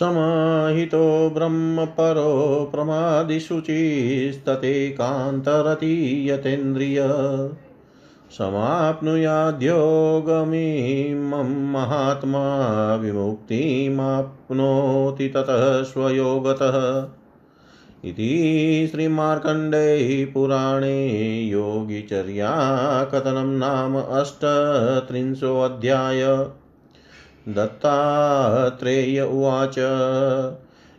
समाहितो ब्रह्मपरो प्रमादिशुचिस्ततेकान्तरतीयतेन्द्रिय। समाप्नुयाद्योगमिमं महात्मा विमुक्तिमाप्नोति ततः स्वयोगतः। इति श्रीमार्कण्डेय पुराणे योगिचर्या कथनं नाम अष्टत्रिंशोऽध्याय। दत्तात्रेय उवाच।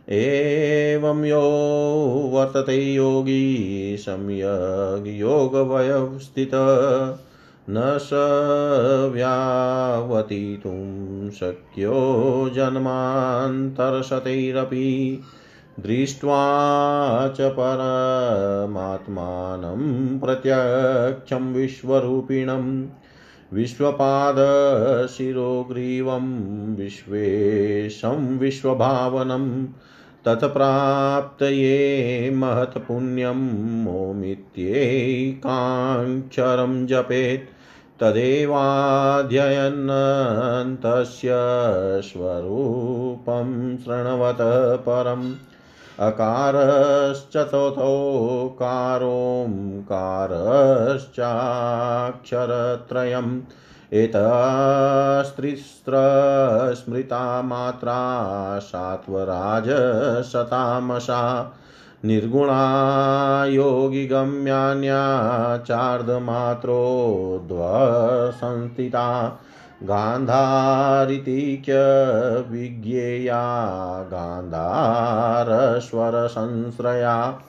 एवं यो वर्तते योगी सम्यग् योगवयवस्थित न स व्यावतितुं शक्यो जन्मान्तरशतैरपि। दृष्ट्वा च परमात्मानं प्रत्यक्षं विश्वरूपिणं विश्वपादशिरोग्रीवं विश्वेशं विश्वभावनं तत्प्राप्तये महत्पुण्यं मोमित्येकाक्षरं जपेत् तदेवाध्ययनन्तस्य स्वरूपं शृण्वत परम् अकारश्चतोकारश्चाक्षरत्रयम् एतस्त्रिस्रस्मृता मात्रा सात्वराजशतामशा निर्गुणा योगिगम्यान्या चार्धमात्रोध्वसंस्थिता गान्धारितीक्य विज्ञेया गान्धारस्वरसंश्रया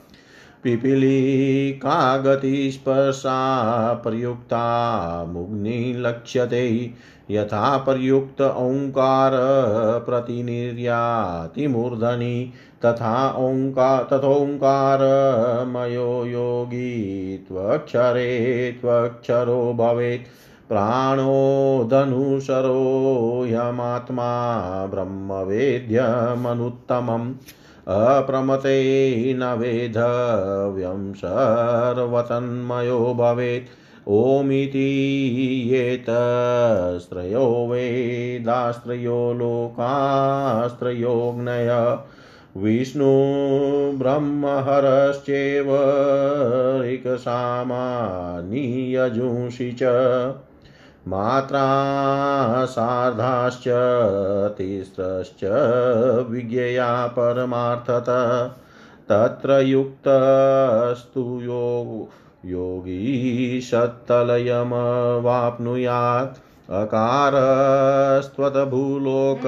पिपीलिकागतिस्पर्शा प्रयुक्ता मुग्निलक्ष्यते। यथा प्रयुक्त ओङ्कार प्रतिनिर्यातिमूर्धनि, तथा ओङ्कार तथोङ्कारमयो योगी त्वक्षरे त्वक्षरो भवेत्। प्राणोदनुसरो यमात्मा ब्रह्मवेद्यमनुत्तमम्। अप्रमते न वेधव्यं सर्वतन्मयो भवेत्। ओमिति एतस्त्रयो वेदास्त्रयो लोकास्त्रयोऽग्नय। विष्णुब्रह्महरश्चेव रिकसामानियजुंषि च। मात्रा सार्धाश्च तिस्रश्च विज्ञया परमार्थत। तत्र युक्तस्तु यो, योगी सत्तलयमवाप्नुयात्। अकारस्त्वतभूलोक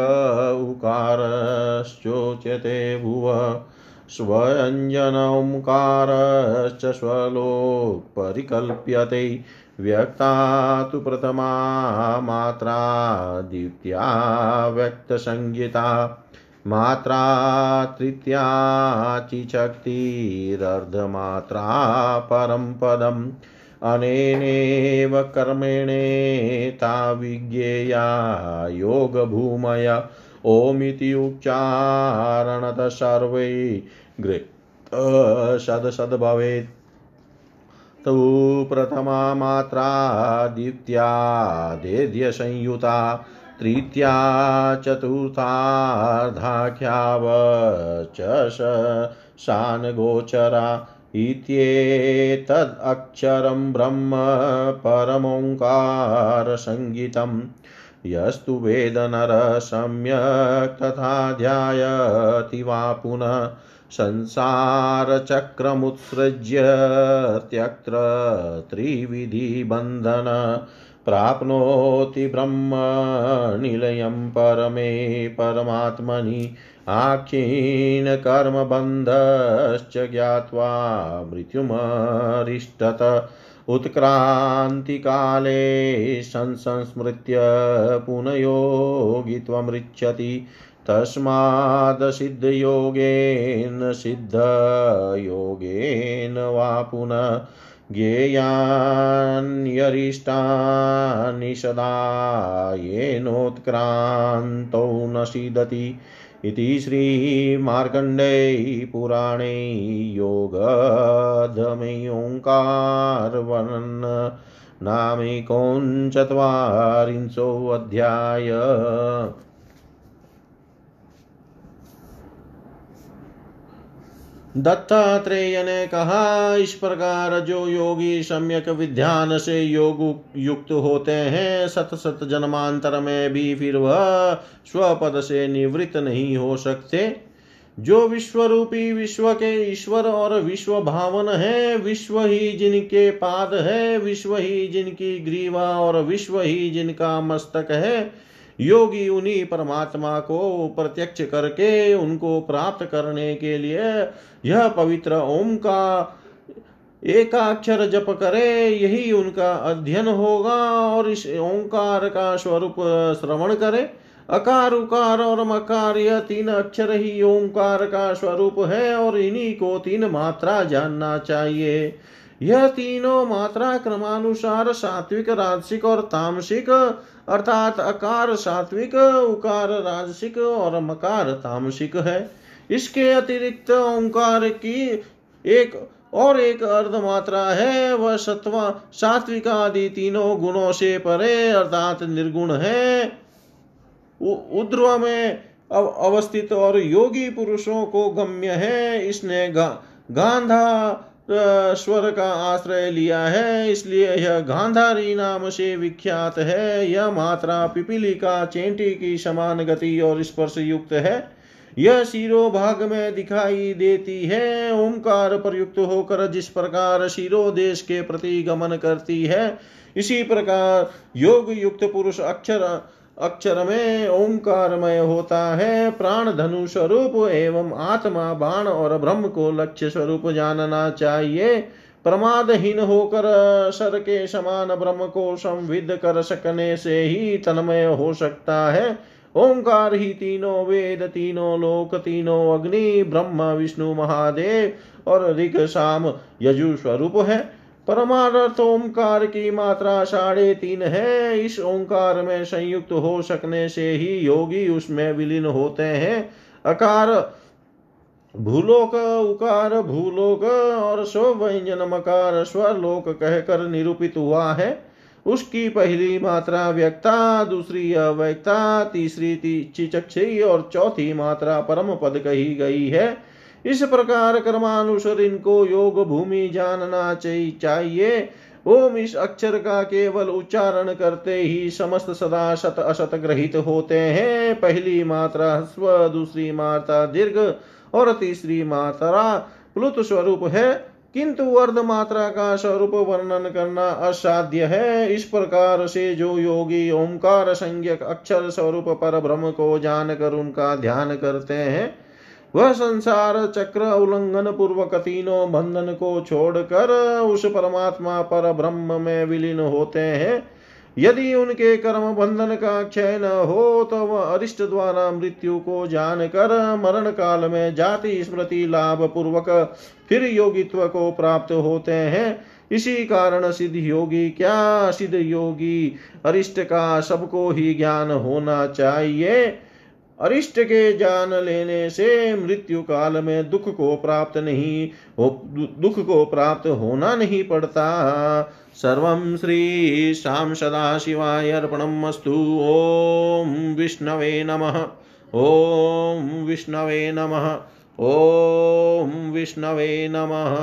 उकारश्चोच्यते भुव। स्वञ्जनोङ्कारश्च स्वलोक् परिकल्प्यते व्यक्ता तु प्रथमा मात्रा द्वितीया व्यक्तसंज्ञिता मात्रा तृतीया चिशक्तिरर्धमात्रा परं पदम् अनेनेव कर्मेणेता विज्ञेया योगभूमय ओमिति उच्चारणतः सर्वै गृ सदसद्भवेत् तु प्रथमा मात्रा द्वितीया देध्यसंयुता तृतीया चतुर्थार्धाख्याव च शानगोचरा इत्येतदक्षरं ब्रह्म परमोङ्कारसङ्गीतं यस्तु वेदनर सम्यक् तथा ध्यायति वा पुनः संसारचक्रमुत्सृज्य त्यक्त्र त्रिविधिबन्धन प्राप्नोति ब्रह्मनिलयं परमे परमात्मनि आक्षीणकर्मबन्धश्च ज्ञात्वा मृत्युमरिष्टत। उत्क्रान्तिकाले संसंस्मृत्य पुनयोगित्वमृच्छति। तस्मादसिद्धयोगेन सिद्धयोगेन वा पुनः ज्ञेयान्यरिष्टानि सदा येनोत्क्रान्तौ न सीदति इति श्रीमार्कण्डेय पुराणे योगधमयोङ्कारवर्णन नामेकोनचत्वारिंशोऽध्याय दत्तात्रेय ने कहा, इस प्रकार जो योगी सम्यक विध्यान से योग युक्त होते हैं सत सत जन्मांतर में भी फिर वह स्वपद से निवृत्त नहीं हो सकते। जो विश्व रूपी विश्व के ईश्वर और विश्व भावन है, विश्व ही जिनके पाद है, विश्व ही जिनकी ग्रीवा और विश्व ही जिनका मस्तक है योगी उन्हीं परमात्मा को प्रत्यक्ष करके उनको प्राप्त करने के लिए यह पवित्र ओम का एकाक्षर जप करे, यही उनका अध्ययन होगा और इस ओंकार का स्वरूप श्रवण करे। अकार, उकार और मकार, यह तीन अक्षर ही ओंकार का स्वरूप है और इन्हीं को तीन मात्रा जानना चाहिए। यह तीनों मात्रा क्रमानुसार सात्विक, राजसिक और तामसिक अर्थात अकार सात्विक उकार राजसिक और मकार तामसिक है। इसके अतिरिक्त ओंकार की एक और एक अर्ध मात्रा है वह सत्वा सात्विक आदि तीनों गुणों से परे अर्थात निर्गुण है। उद्रव में अवस्थित और योगी पुरुषों को गम्य है। इसने गा, गांधा स्वर का आश्रय लिया है, इसलिए यह गांधारी नाम से विख्यात है। यह मात्रा पिपीली का चेंटी की समान गति और स्पर्श युक्त है। यह शिरो भाग में दिखाई देती है, ओंकार प्रयुक्त होकर जिस प्रकार शिरो देश के प्रति गमन करती है, इसी प्रकार योग युक्त पुरुष अक्षर अक्षर में ओंकारमय होता है, प्राण धनु स्वरूप एवं आत्मा बाण और ब्रह्म को लक्ष्य स्वरूप जानना चाहिए। प्रमादहीन होकर सर के समान ब्रह्म को संविद कर सकने से ही तन्मय हो सकता है। ओंकार ही तीनों वेद, तीनों लोक, तीनों अग्नि, ब्रह्म, विष्णु, महादेव और ऋग शाम यजु स्वरूप है। परमार्थ ओंकार की मात्रा साढ़े तीन है। इस ओंकार में संयुक्त हो सकने से ही योगी उसमें विलीन होते हैं। अकार, भूलोक, उकार, भूलोक और स्व व्यंजन मकार स्वलोक कहकर निरूपित हुआ है। उसकी पहली मात्रा व्यक्ता, दूसरी अव्यक्ता, तीसरी चिचक्षी और चौथी मात्रा परम पद कही गई है। इस प्रकार कर्मानुसार इनको योग भूमि जानना चाहिए। ओम इस अक्षर का केवल उच्चारण करते ही समस्त सदा शत असत ग्रहित होते हैं। पहली मात्रा स्व, दूसरी मात्रा दीर्घ और तीसरी मात्रा प्लुत स्वरूप है। किंतु अर्ध मात्रा का स्वरूप वर्णन करना असाध्य है। इस प्रकार से जो योगी ओंकार संज्ञक अक्षर स्वरूप पर ब्रह्म को जानकर उनका ध्यान करते हैं वह संसार चक्र उल्लंघन पूर्वक तीनों बंधन को छोड़कर उस परमात्मा पर ब्रह्म में विलीन होते हैं। यदि उनके कर्म बंधन का क्षय न हो तो वह अरिष्ट द्वारा मृत्यु को जानकर मरण काल में जाति स्मृति लाभ पूर्वक फिर योगित्व को प्राप्त होते हैं। इसी कारण सिद्ध योगी, क्या सिद्ध योगी अरिष्ट का सबको ही ज्ञान होना चाहिए? अरिष्ट के जान लेने से मृत्यु काल में दुख को प्राप्त नहीं हो, दुख को प्राप्त होना नहीं पड़ता। सर्व श्री शाम सदा शिवाय अर्पणमस्तु। ओम विष्णवे नमः। ओम विष्णवे नमः। ओम विष्णवे नमः।